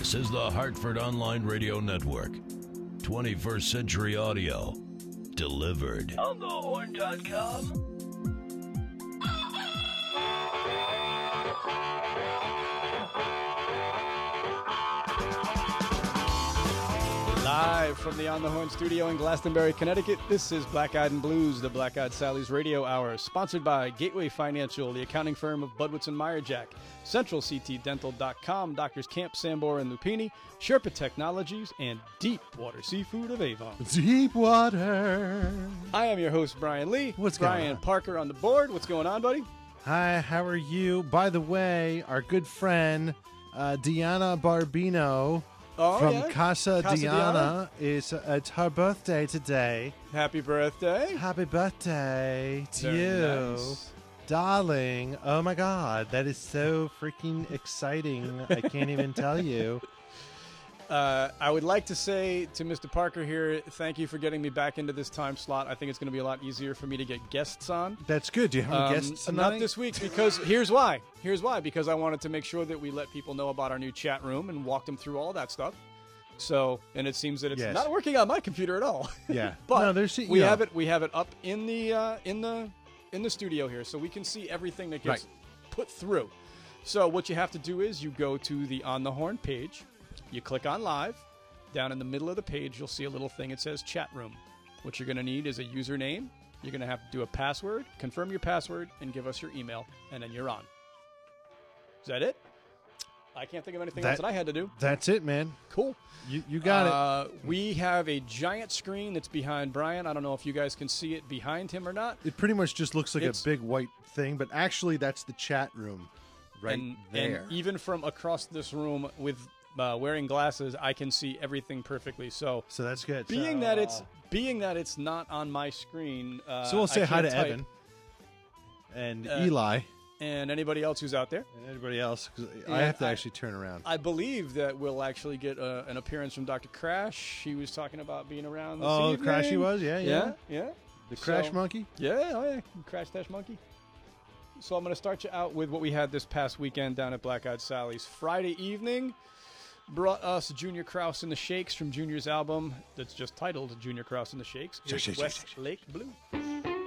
This is the Hartford Online Radio Network. 21st Century Audio. Delivered. On the from the On the Horn studio in Glastonbury, Connecticut, this is Black Eyed and Blues, the Black Eyed Sally's Radio Hour, sponsored by Gateway Financial, the accounting firm of Budwitz and Meyerjack, CentralCTDental.com, Doctors Camp, Sambor, and Lupini, Sherpa Technologies, and Deep Water Seafood of Avon. Deep water. I am your host, Brian Lee. What's going Brian? Parker on the board. What's going on, buddy? Hi, how are you? By the way, our good friend uh, Diana Barbino Oh, from yeah. Casa, Casa Diana, Diana. is uh, it's her birthday today. Happy birthday. Happy birthday to Very you, nice. darling. Oh my God, that is so freaking exciting! I can't even tell you. Uh, I would like to say to Mr. Parker here, thank you for getting me back into this time slot. I think it's going to be a lot easier for me to get guests on. That's good. Do you have Um, guests tonight? Not this week because here's why. Here's why because I wanted to make sure that we let people know about our new chat room and walk them through all that stuff. So, and it seems that it's Yes. not working on my computer at all. Yeah. but No, we know. have it. We have it up in the uh, in the in the studio here, so we can see everything that gets Right. put through. So what you have to do is you go to the on the horn page, you click on live. Down in the middle of the page, you'll see a little thing. It says chat room. What you're going to need is a username. You're going to have to do a password, confirm your password, and give us your email, and then you're on. Is that it? I can't think of anything else That- that I had to do. That's it, man. Cool. You you got it. Uh, we have a giant screen that's behind Brian. I don't know if you guys can see it behind him or not. It pretty much just looks like a big white thing, but actually that's the chat room right and, there. and even from across this room with uh, wearing glasses, I can see everything perfectly. So, so that's good. being that it's being that it's not on my screen, uh, so we'll say hi to type. Evan and Uh, Eli and anybody else who's out there. and everybody else I have to I- actually turn around. I believe that we'll actually get uh, an appearance from Dr. Crash. He was talking about being around. Oh, evening. Crashy was, yeah, yeah. yeah, yeah. The Crash So- Monkey. Yeah, oh yeah, Crash Dash Monkey. So I'm going to start you out with what we had this past weekend down at Black Eyed Sally's. Friday evening brought us Junior Kraus and the Shakes from Junior's album that's just titled Junior Kraus and the Shakes. Shake, Here's shake, shake, West shake, shake. Lake Blue.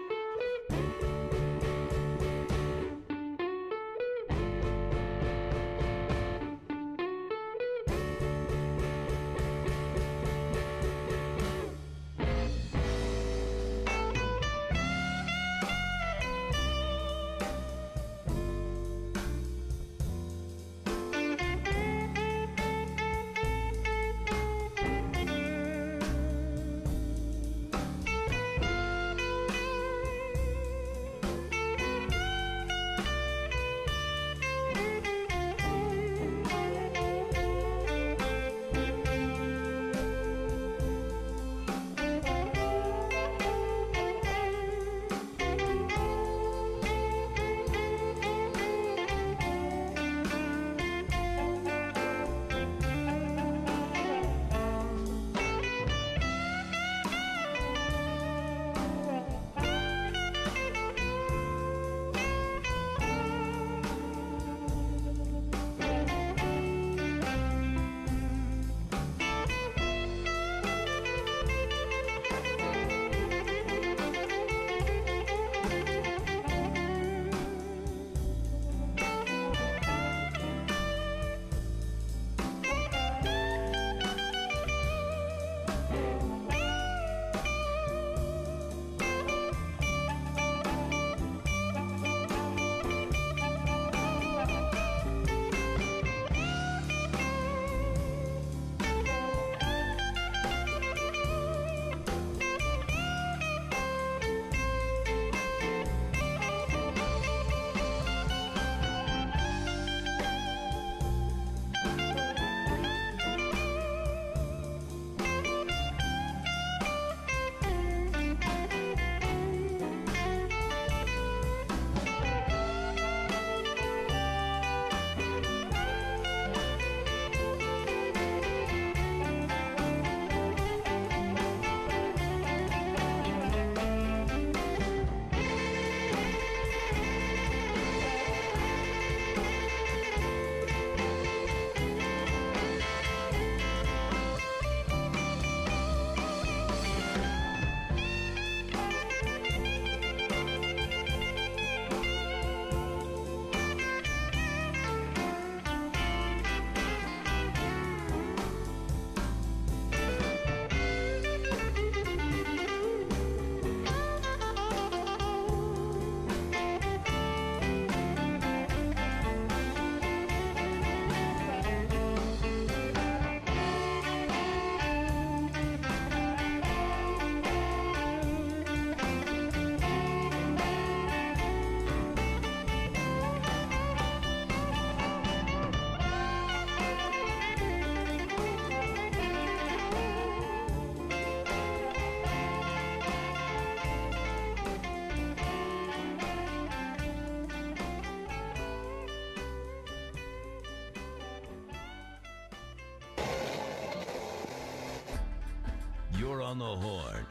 You're on the horn.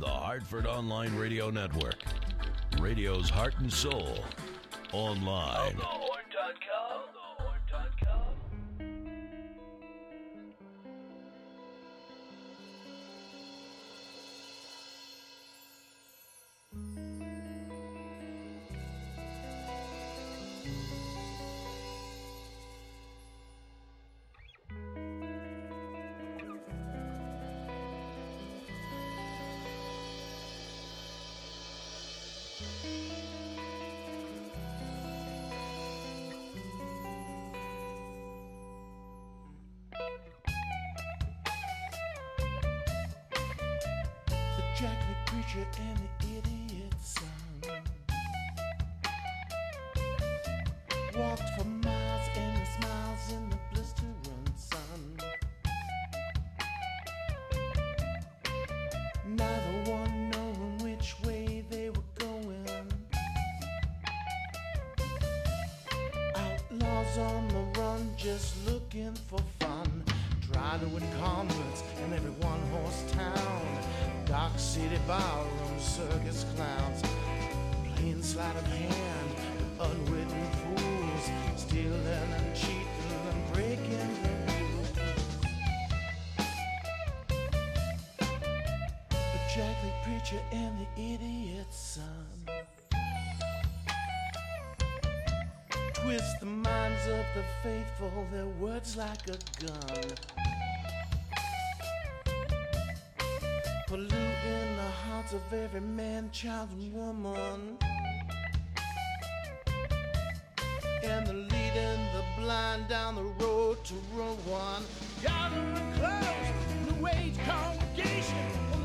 The Hartford Online Radio Network. Radio's heart and soul. Online. Sleight of hand unwitting fools. Stealing and cheating and breaking the rules. The jackleg preacher and the idiot son. twist the minds of the faithful, their words like a gun. Polluting the hearts of every man, child, and woman. And they're leading the blind down the road to ruin. Gathering close, New Age congregation,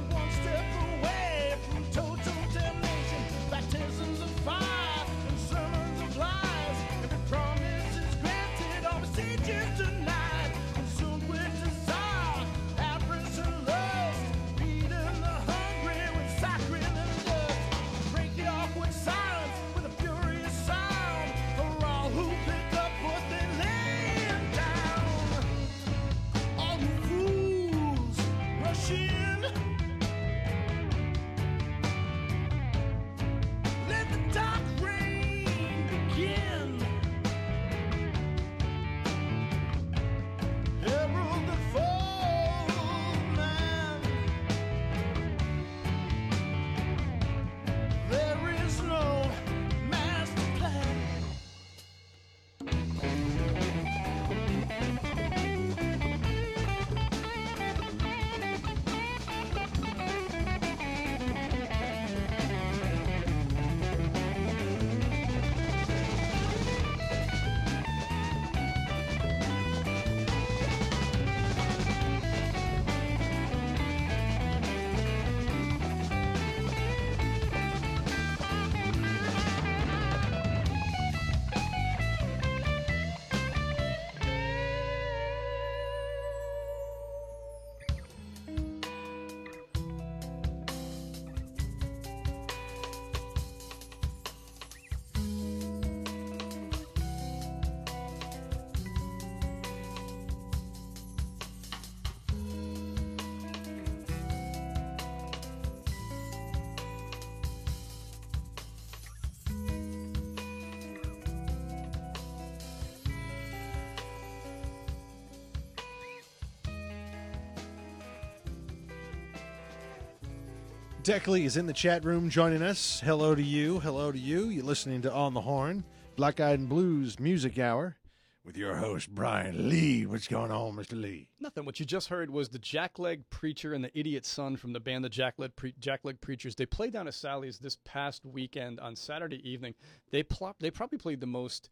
Deckley is in the chat room joining us. Hello to you. Hello to you. You're listening to On the Horn, Black Eyed and Blues Music Hour with your host, Brian Lee. What's going on, Mr. Lee? Nothing. What you just heard was the Jackleg Preacher and the Idiot Son from the band the Jackleg, Pre- Jackleg Preachers. They played down at Sally's this past weekend on Saturday evening. They plop, They probably played the most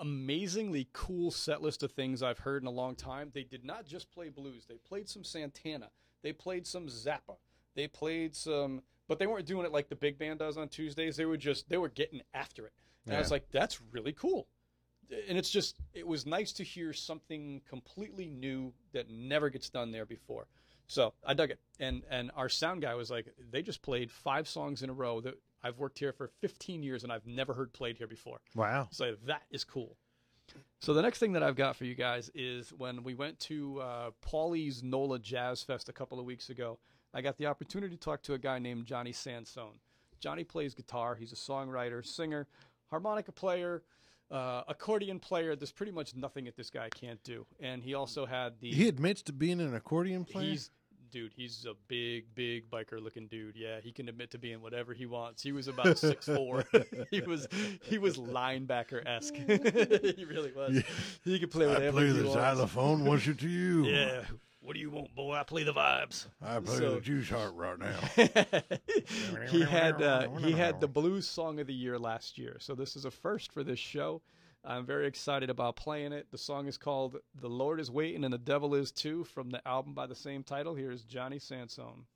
amazingly cool set list of things I've heard in a long time. They did not just play blues. They played some Santana. They played some Zappa. They played some, but they weren't doing it like the big band does on Tuesdays. They were just they were getting after it. And I was like, that's really cool. And it's just it was nice to hear something completely new that never gets done there before. So i dug it. And and our sound guy was like they just played five songs in a row that i've worked here for 15 years and i've never heard played here before. Wow. so that is cool. So the next thing that i've got for you guys is when we went to uh, paulie's nola jazz fest a couple of weeks ago I got the opportunity to talk to a guy named Johnny Sansone. Johnny plays guitar. He's a songwriter, singer, harmonica player, uh, accordion player. There's pretty much nothing that this guy can't do. And he also had the. He admits to being an accordion player. He's dude. He's a big, big biker looking dude. Yeah, he can admit to being whatever he wants. He was about six four. he was he was linebacker esque. he really was. He could play whatever. I play he the wants. xylophone. What's it to you? Yeah. What do you want, boy? I play the vibes. I play So- the juice heart right now. he had uh, he had the blues song of the year last year, so this is a first for this show. I'm very excited about playing it. The song is called "The Lord Is Waiting and the Devil Is Too" from the album by the same title. Here's Johnny Sansone.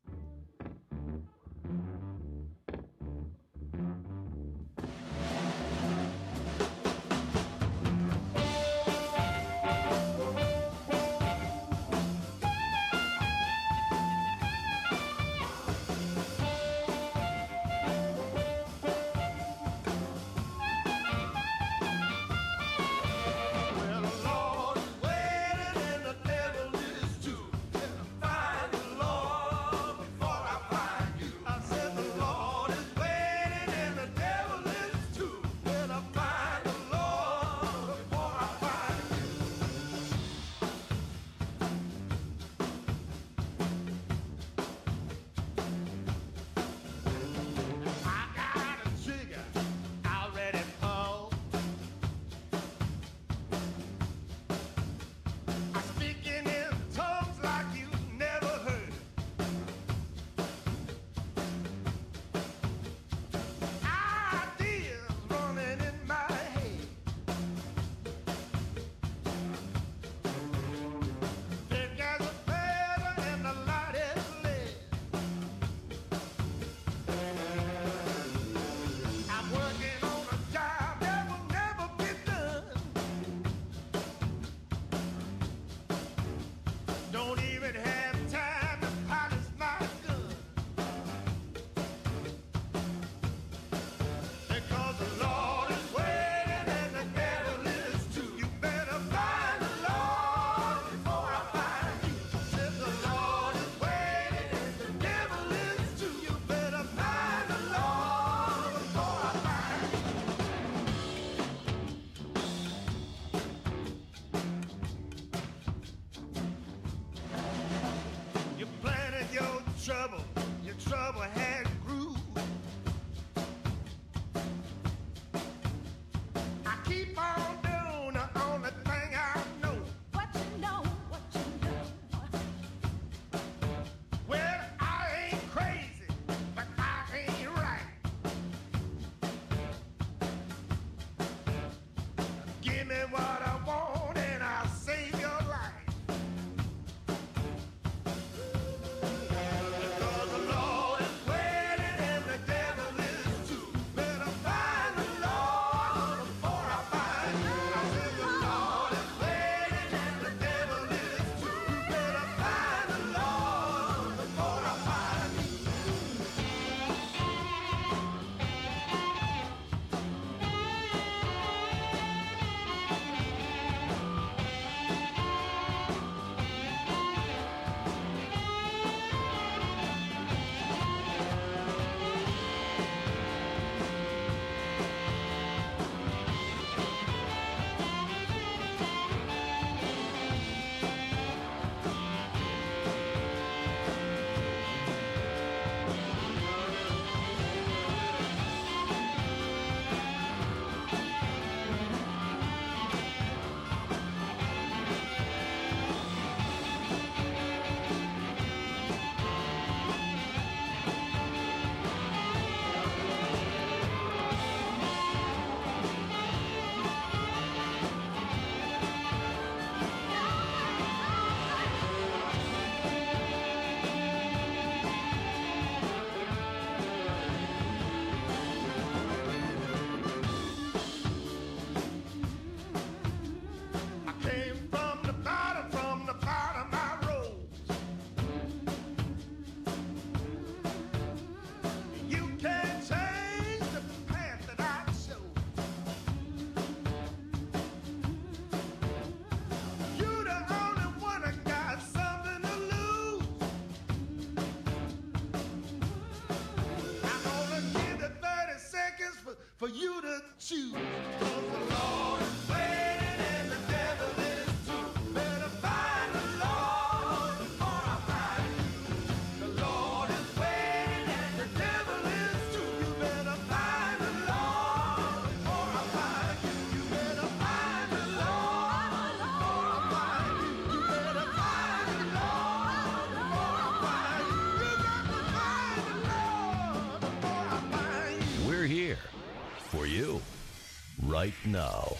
right now.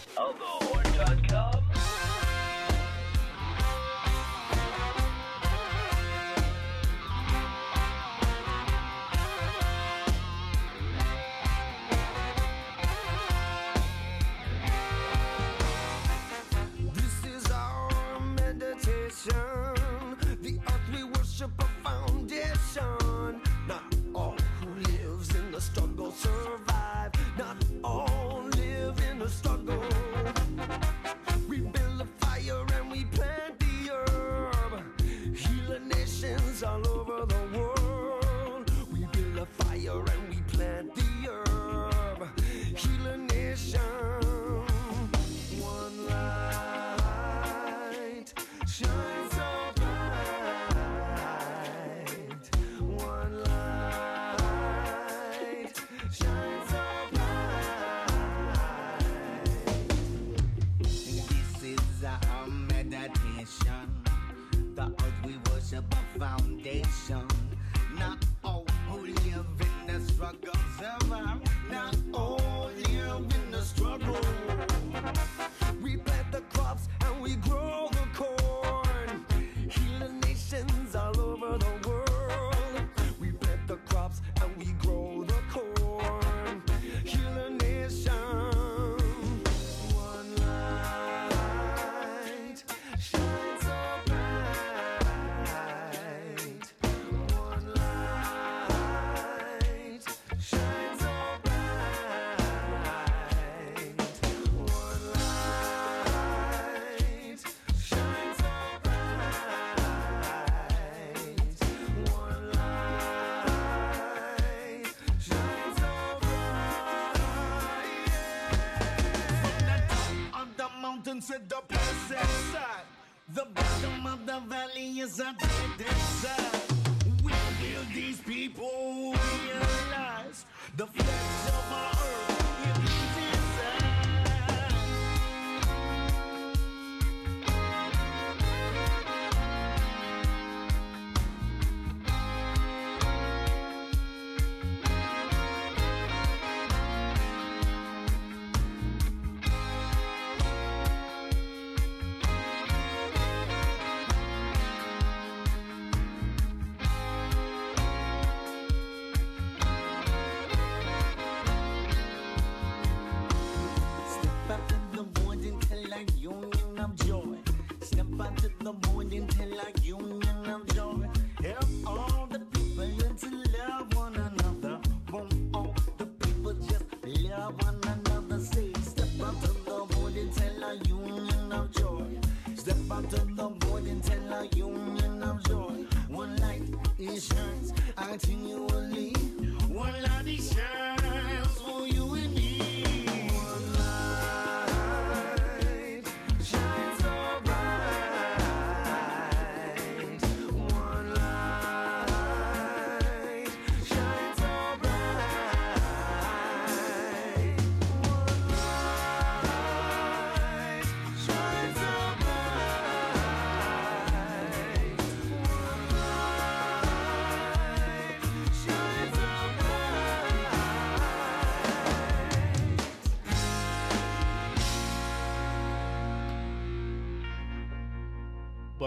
nation. The earth we worship a foundation. Not all who live in the struggle survive. Not all live in the struggle. We plant the crops and we grow.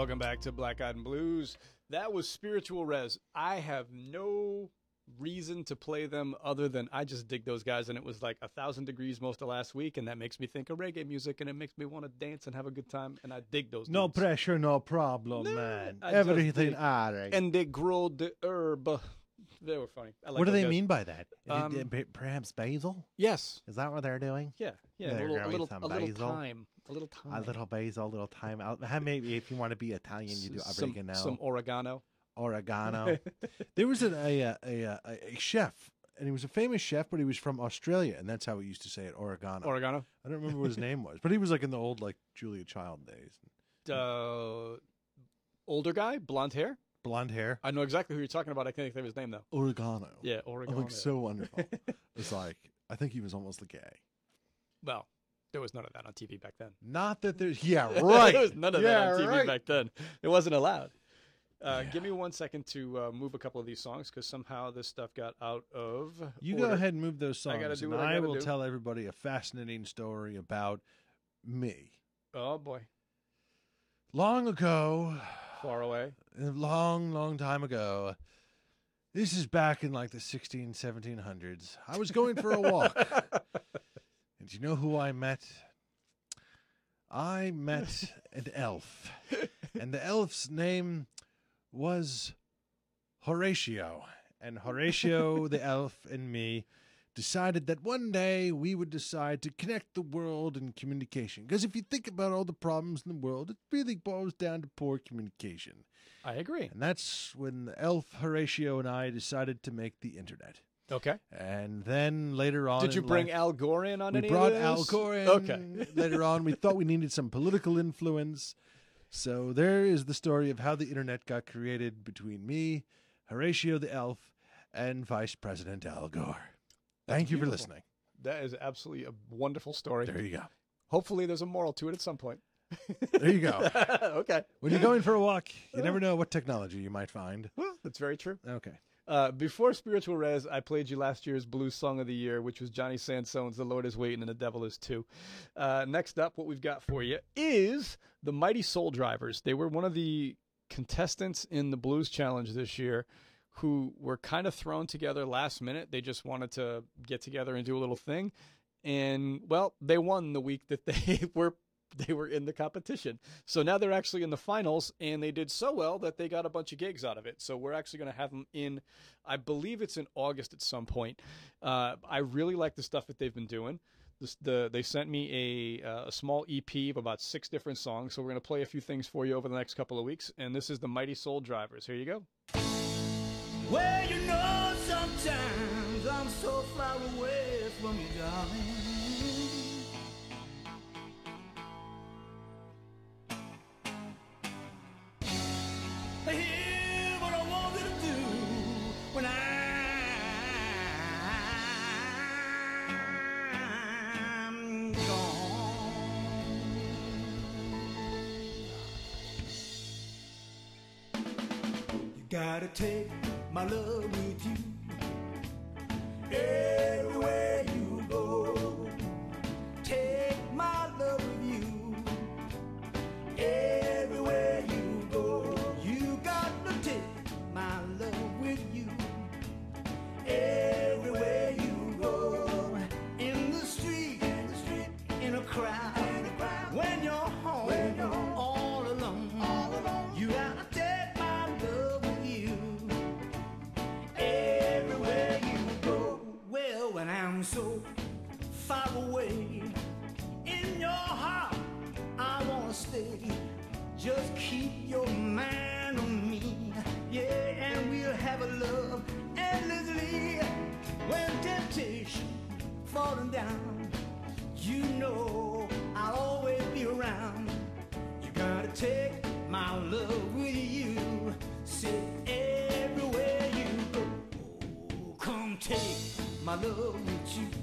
Welcome back to Black Eyed and Blues. That was Spiritual Rez. I have no reason to play them other than I just dig those guys, and it was like a thousand degrees most of last week, and that makes me think of reggae music, and it makes me want to dance and have a good time, and I dig those. No dudes. pressure, no problem, no, man. I Everything alright. And they grow the herb. They were funny. Like what do they guys. mean by that? Um, Perhaps basil? Yes. Is that what they're doing? Yeah. Yeah. They're a little, a little, a little thyme a little thyme, a little basil, a little thyme. Maybe if you want to be Italian, you do oregano, some, oregano, oregano. there was an, a, a, a a chef, and he was a famous chef, but he was from Australia, and that's how we used to say it, oregano. Oregano. I don't remember what his name was, but he was like in the old like Julia Child days. Uh, older guy, blonde hair. Blonde hair. I know exactly who you're talking about. I can't think of his name though. Oregano. Yeah, oregano. Oh, it looks so wonderful. it's like I think he was almost a gay. Well, there was none of that on TV back then. Not that there's yeah right. there was none of yeah, that on TV right. back then. It wasn't allowed. Uh, Give me one second to uh, move a couple of these songs because somehow this stuff got out of. You order. go ahead and move those songs, I gotta do and what I I, will do. tell everybody a fascinating story about me. Oh boy, Long ago, far away. a long, long time ago. This is back in like the 16, 1700s. I was going for a walk. and do you know who I met? I met an elf. And the elf's name was Horatio. And Horatio, the elf, and me decided that one day we would decide to connect the world in communication. Because if you think about all the problems in the world, it really boils down to poor communication. I agree. And that's when the elf Horatio and I decided to make the internet. Okay. And then later on, Did you bring life- Al Gore in on we any brought of this? Al Gore in. Okay. later on, we thought we needed some political influence. So there is the story of how the internet got created between me, Horatio the elf, and Vice President Al Gore. Thank you for listening. That is absolutely a wonderful story. There you go. Hopefully, there's a moral to it at some point. There you go. okay. when you're going for a walk, you never know what technology you might find. Well, that's very true. Okay. Uh, before Spiritual Rez, I played you last year's Blues Song of the Year, which was Johnny Sansone's The Lord is Waiting and the Devil is Too. Uh, next up, what we've got for you is the Mighty Soul Drivers. They were one of the contestants in the Blues Challenge this year who were kind of thrown together last minute. They just wanted to get together and do a little thing. And, well, they won the week that they were they were in the competition. So now they're actually in the finals, and they did so well that they got a bunch of gigs out of it. So we're actually going to have them in, I believe it's in August at some point. Uh, I really like the stuff that they've been doing. This, the, they sent me a, uh, a small EP of about six different songs. So we're going to play a few things for you over the next couple of weeks. And this is the Mighty Soul Drivers. Here you go. Well, you know, sometimes I'm so far away from you, darling. Gotta take my love with you my love with you.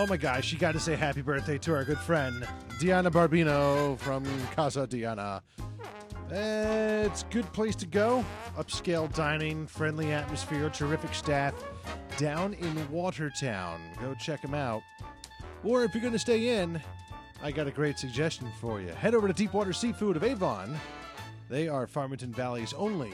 Oh my gosh, you got to say happy birthday to our good friend Diana Barbino from Casa Diana. It's a good place to go. Upscale dining, friendly atmosphere, terrific staff down in Watertown. Go check them out. Or if you're going to stay in, I got a great suggestion for you. Head over to Deepwater Seafood of Avon. They are Farmington Valley's only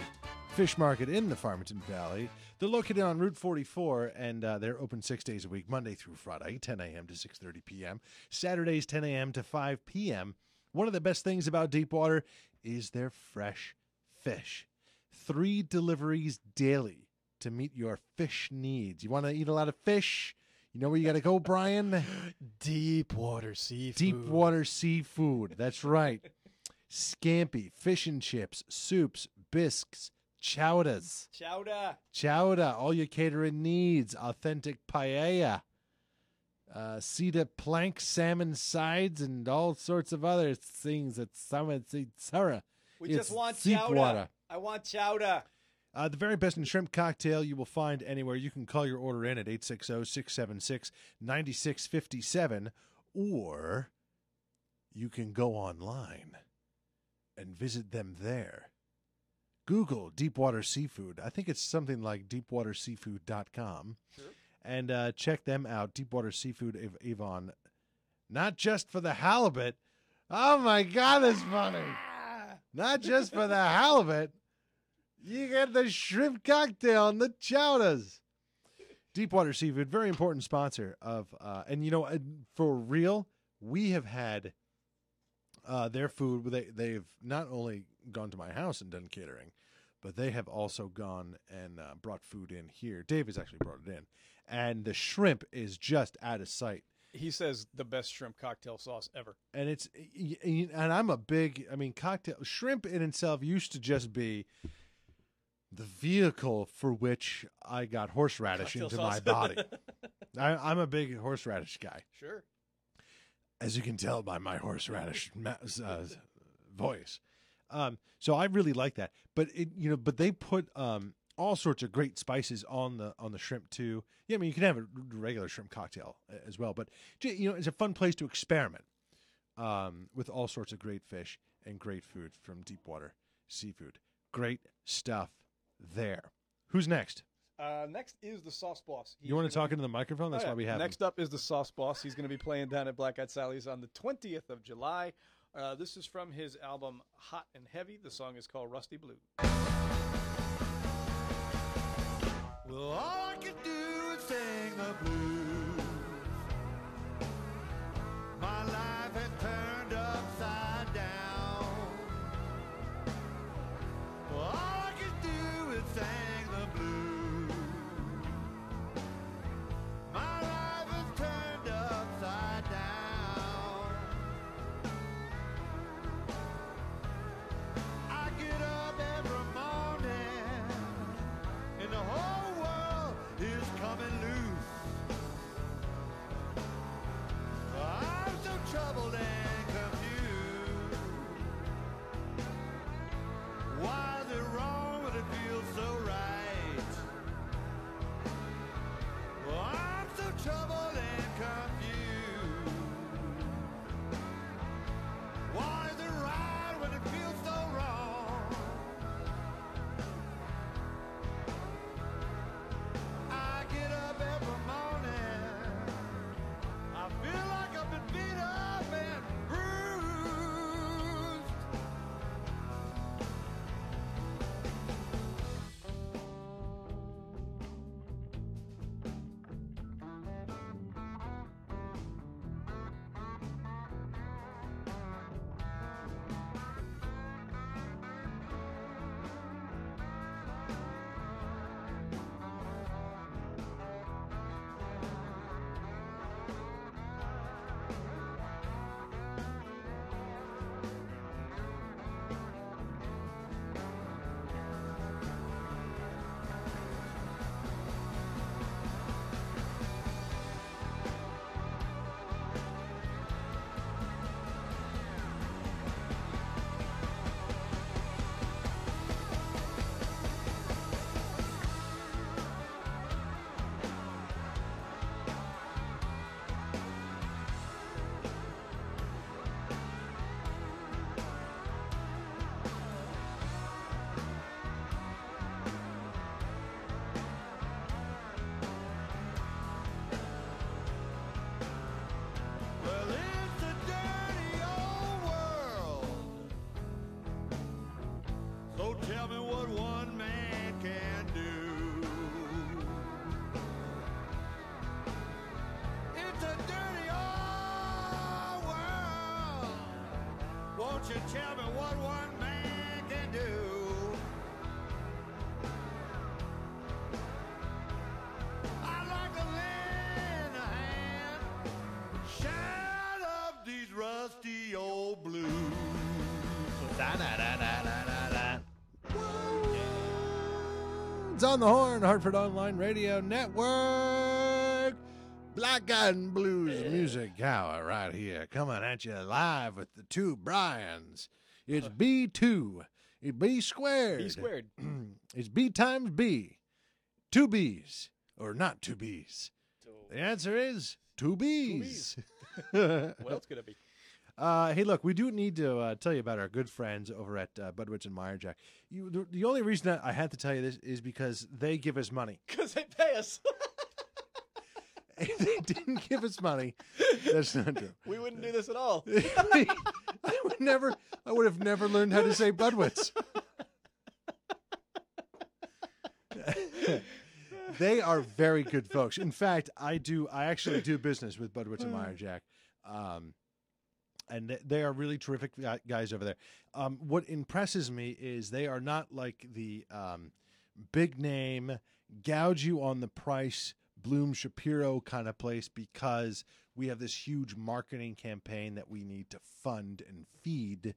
fish market in the Farmington Valley. They're located on Route 44, and uh, they're open six days a week, Monday through Friday, 10 a.m. to 6:30 p.m. Saturdays, 10 a.m. to 5 p.m. One of the best things about Deepwater is their fresh fish. Three deliveries daily to meet your fish needs. You want to eat a lot of fish? You know where you got to go, Brian? Deep water seafood. Deep water seafood. That's right. Scampi, fish and chips, soups, bisques, chowders. Chowder. Chowder, all your catering needs. Authentic paella. Uh, cedar plank, salmon sides, and all sorts of other things that someone Sarah. We It's just want chowder. water. I want chowder. Uh, the very best in shrimp cocktail you will find anywhere. You can call your order in at 860 676 9657, or you can go online and visit them there. Google Deepwater Seafood. I think it's something like deepwaterseafood.com. Sure. And uh, check them out. Deepwater Seafood of Avon. Not just for the halibut. Oh my God, that's funny. Not just for the halibut. You get the shrimp cocktail and the chowders. Deepwater Seafood, very important sponsor of, uh, and you know, for real, we have had uh, their food. They they've not only gone to my house and done catering, but they have also gone and uh, brought food in here. Dave has actually brought it in, and the shrimp is just out of sight. He says the best shrimp cocktail sauce ever. and it's and I'm a big I mean cocktail shrimp in itself used to just be the vehicle for which I got horseradish Cocktail into sauce. my body. I, I'm a big horseradish guy, Sure. As you can tell by my horseradish uh, voice. Um, so I really like that, but it you know, but they put um, all sorts of great spices on the on the shrimp too. Yeah, I mean you can have a regular shrimp cocktail as well, but you know it's a fun place to experiment um, with all sorts of great fish and great food from deep water Seafood. Great stuff there. Who's next? Uh, next is the sauce boss. He's You want to gonna talk into the microphone? That's Oh, why we have it. Next him. up is the Sauce Boss. He's going to be playing down at Black Eyed Sally's on the 20th of July. Uh, this is from his album Hot and Heavy. The song is called Rusty Blue. Well, all I could do is sing the blues. My life has turned You tell me what one man can do? I like lend a hand, up these rusty old blues. It's on the horn, Hartford Online Radio Network. Black and Blues Music Hour right here, coming at you live with two Brians. It's B2. It's B squared. B squared. it's B times B. Two B's. Or not two B's. The answer is two B's. What else could it be? Uh, hey, look, we do need to uh, tell you about our good friends over at uh, Budwitz and Mayerjak. You, the, the only reason that I had to tell you this is because they give us money. Because they pay us. If they didn't give us money, that's not true. we wouldn't do this at all. I would never. I would have never learned how to say Budwitz. they are very good folks. In fact, I do. I actually do business with Budwitz and Mayerjak, um, and they are really terrific guys over there. Um, what impresses me is they are not like the um, big name, gouge you on the price, BlumShapiro kind of place because we have this huge marketing campaign that we need to fund and feed.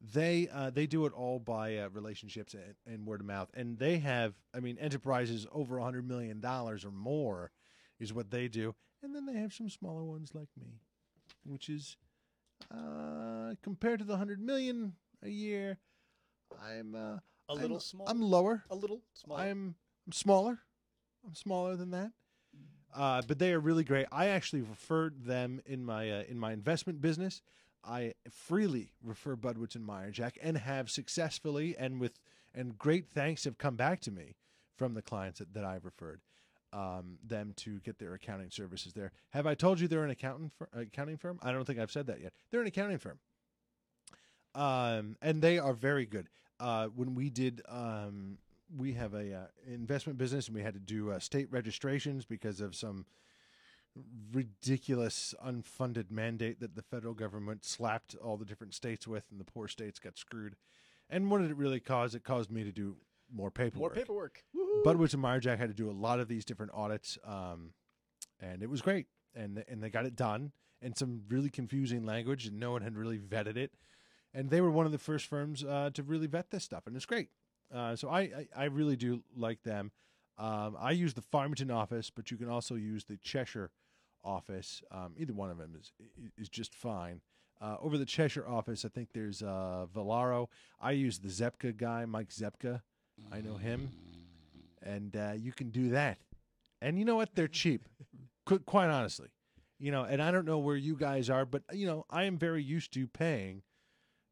They uh, they do it all by uh, relationships and, and word of mouth, and they have I mean enterprises over a hundred million dollars or more is what they do, and then they have some smaller ones like me, which is uh, compared to the hundred million a year, I'm uh, A little I'm, small. I'm lower. a little small. I'm I'm smaller. I'm smaller than that. Uh, but they are really great. I actually referred them in my uh, in my investment business. I freely refer Budwitz and Mayerjak and have successfully and with and great thanks have come back to me from the clients that, that I've referred um, them to get their accounting services there. Have I told you they're an accountant fir- accounting firm? I don't think I've said that yet. They're an accounting firm um, and they are very good. Uh, when we did, um, we have a uh, investment business, and we had to do uh, state registrations because of some ridiculous unfunded mandate that the federal government slapped all the different states with, and the poor states got screwed. And what did it really cause? It caused me to do more paperwork. More paperwork. Budwitz and Mayerjak had to do a lot of these different audits, um, and it was great. And and they got it done in some really confusing language, and no one had really vetted it. And they were one of the first firms uh, to really vet this stuff, and it's great. Uh, so I, I I really do like them. Um, I use the Farmington office, but you can also use the Cheshire office. Um, either one of them is is just fine. Uh, over the Cheshire office, I think there's uh, Valaro. I use the Zepka guy, Mike Zepka. I know him, and uh, you can do that. And you know what? They're cheap, Qu- quite honestly. You know, and I don't know where you guys are, but you know, I am very used to paying,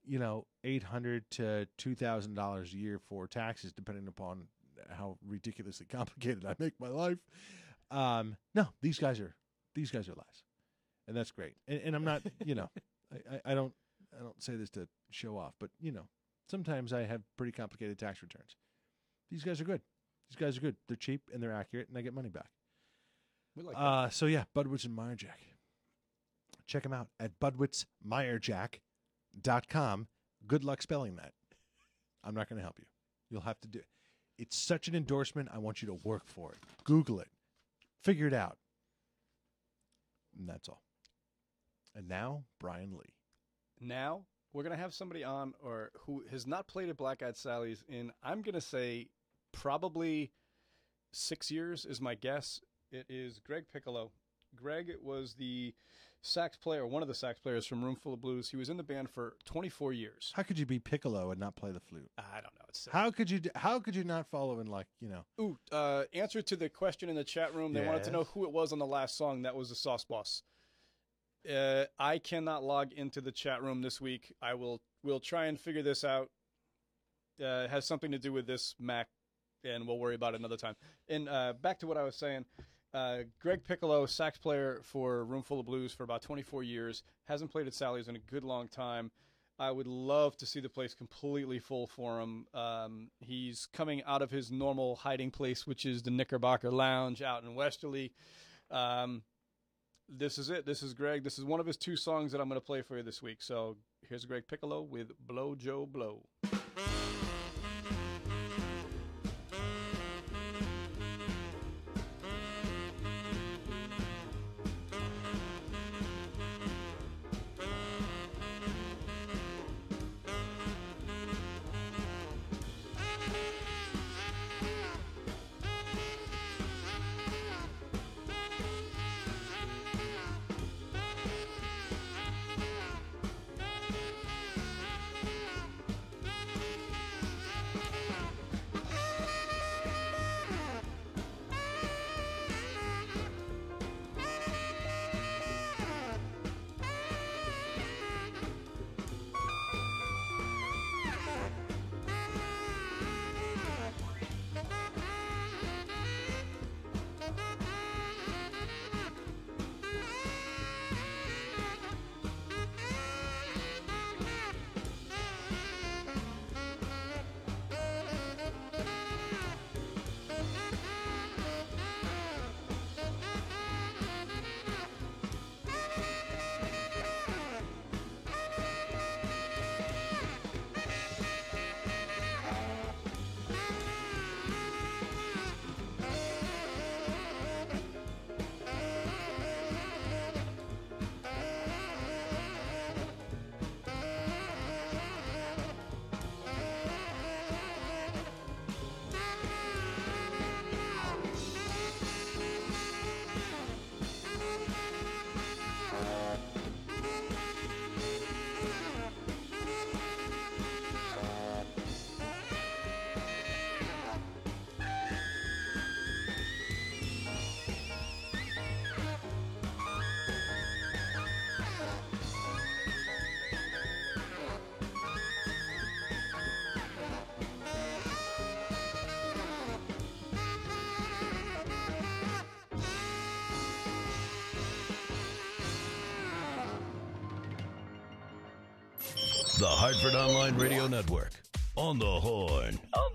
you know, eight hundred to two thousand dollars a year for taxes, depending upon how ridiculously complicated I make my life. Um, no, these guys are these guys are less, and that's great. And, and I'm not, you know, I, I, I don't I don't say this to show off, but you know, sometimes I have pretty complicated tax returns. These guys are good. These guys are good. They're cheap and they're accurate, and I get money back. We like. Uh, so yeah, Budwitz and Mayerjak. Check them out at budwitzmeyerjack.com. Good luck spelling that. I'm not going to help you. You'll have to do it. It's such an endorsement. I want you to work for it. Google it. Figure it out. And that's all. And now, Brian Lee. now we're gonna have somebody on or who has not played at Black Eyed Sally's in I'm gonna say probably six years is my guess. It is Greg Piccolo. Greg it was the sax player, one of the sax players from Roomful of Blues. He was in the band for 24 years. How could you be Piccolo and not play the flute? I don't know. It's How could you? How could you not follow in like you know? Ooh, uh, answer to the question in the chat room. They wanted to know who it was on the last song. That was the Sauce Boss. Uh, I cannot log into the chat room this week. I will will try and figure this out. Uh, it has something to do with this Mac, and we'll worry about it another time. And uh, back to what I was saying. Uh, Greg Piccolo, sax player for Roomful of Blues for about 24 years, hasn't played at Sally's in a good long time. I would love to see the place completely full for him. Um, he's coming out of his normal hiding place, which is the Knickerbocker Lounge out in Westerly. Um, this is it. This is Greg. This is one of his two songs that I'm going to play for you this week. So here's Greg Piccolo with Blow Joe Blow. Hartford Online Radio Network. On the horn. Oh,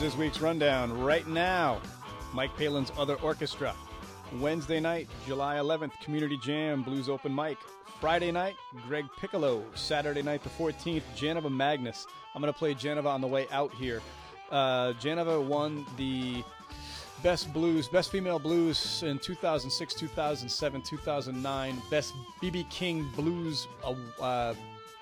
Here's this week's rundown right now. Mike Palin's Other Orchestra. Wednesday night, July 11th, Community Jam, Blues Open Mic. Friday night, Greg Piccolo. Saturday night, the 14th, Janova Magnus. I'm going to play Janova on the way out here. Uh, Janova won the Best blues, best female blues in 2006, 2007, 2009. Best BB King blues uh, uh,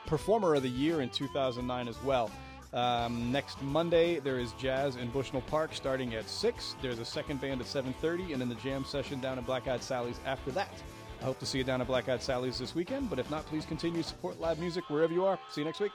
performer of the year in 2009 as well. Um, next Monday there is jazz in Bushnell Park starting at six. There's a second band at 7:30, and then the jam session down at Black Eyed Sally's after that. I hope to see you down at Black Eyed Sally's this weekend, but if not, please continue to support live music wherever you are. See you next week.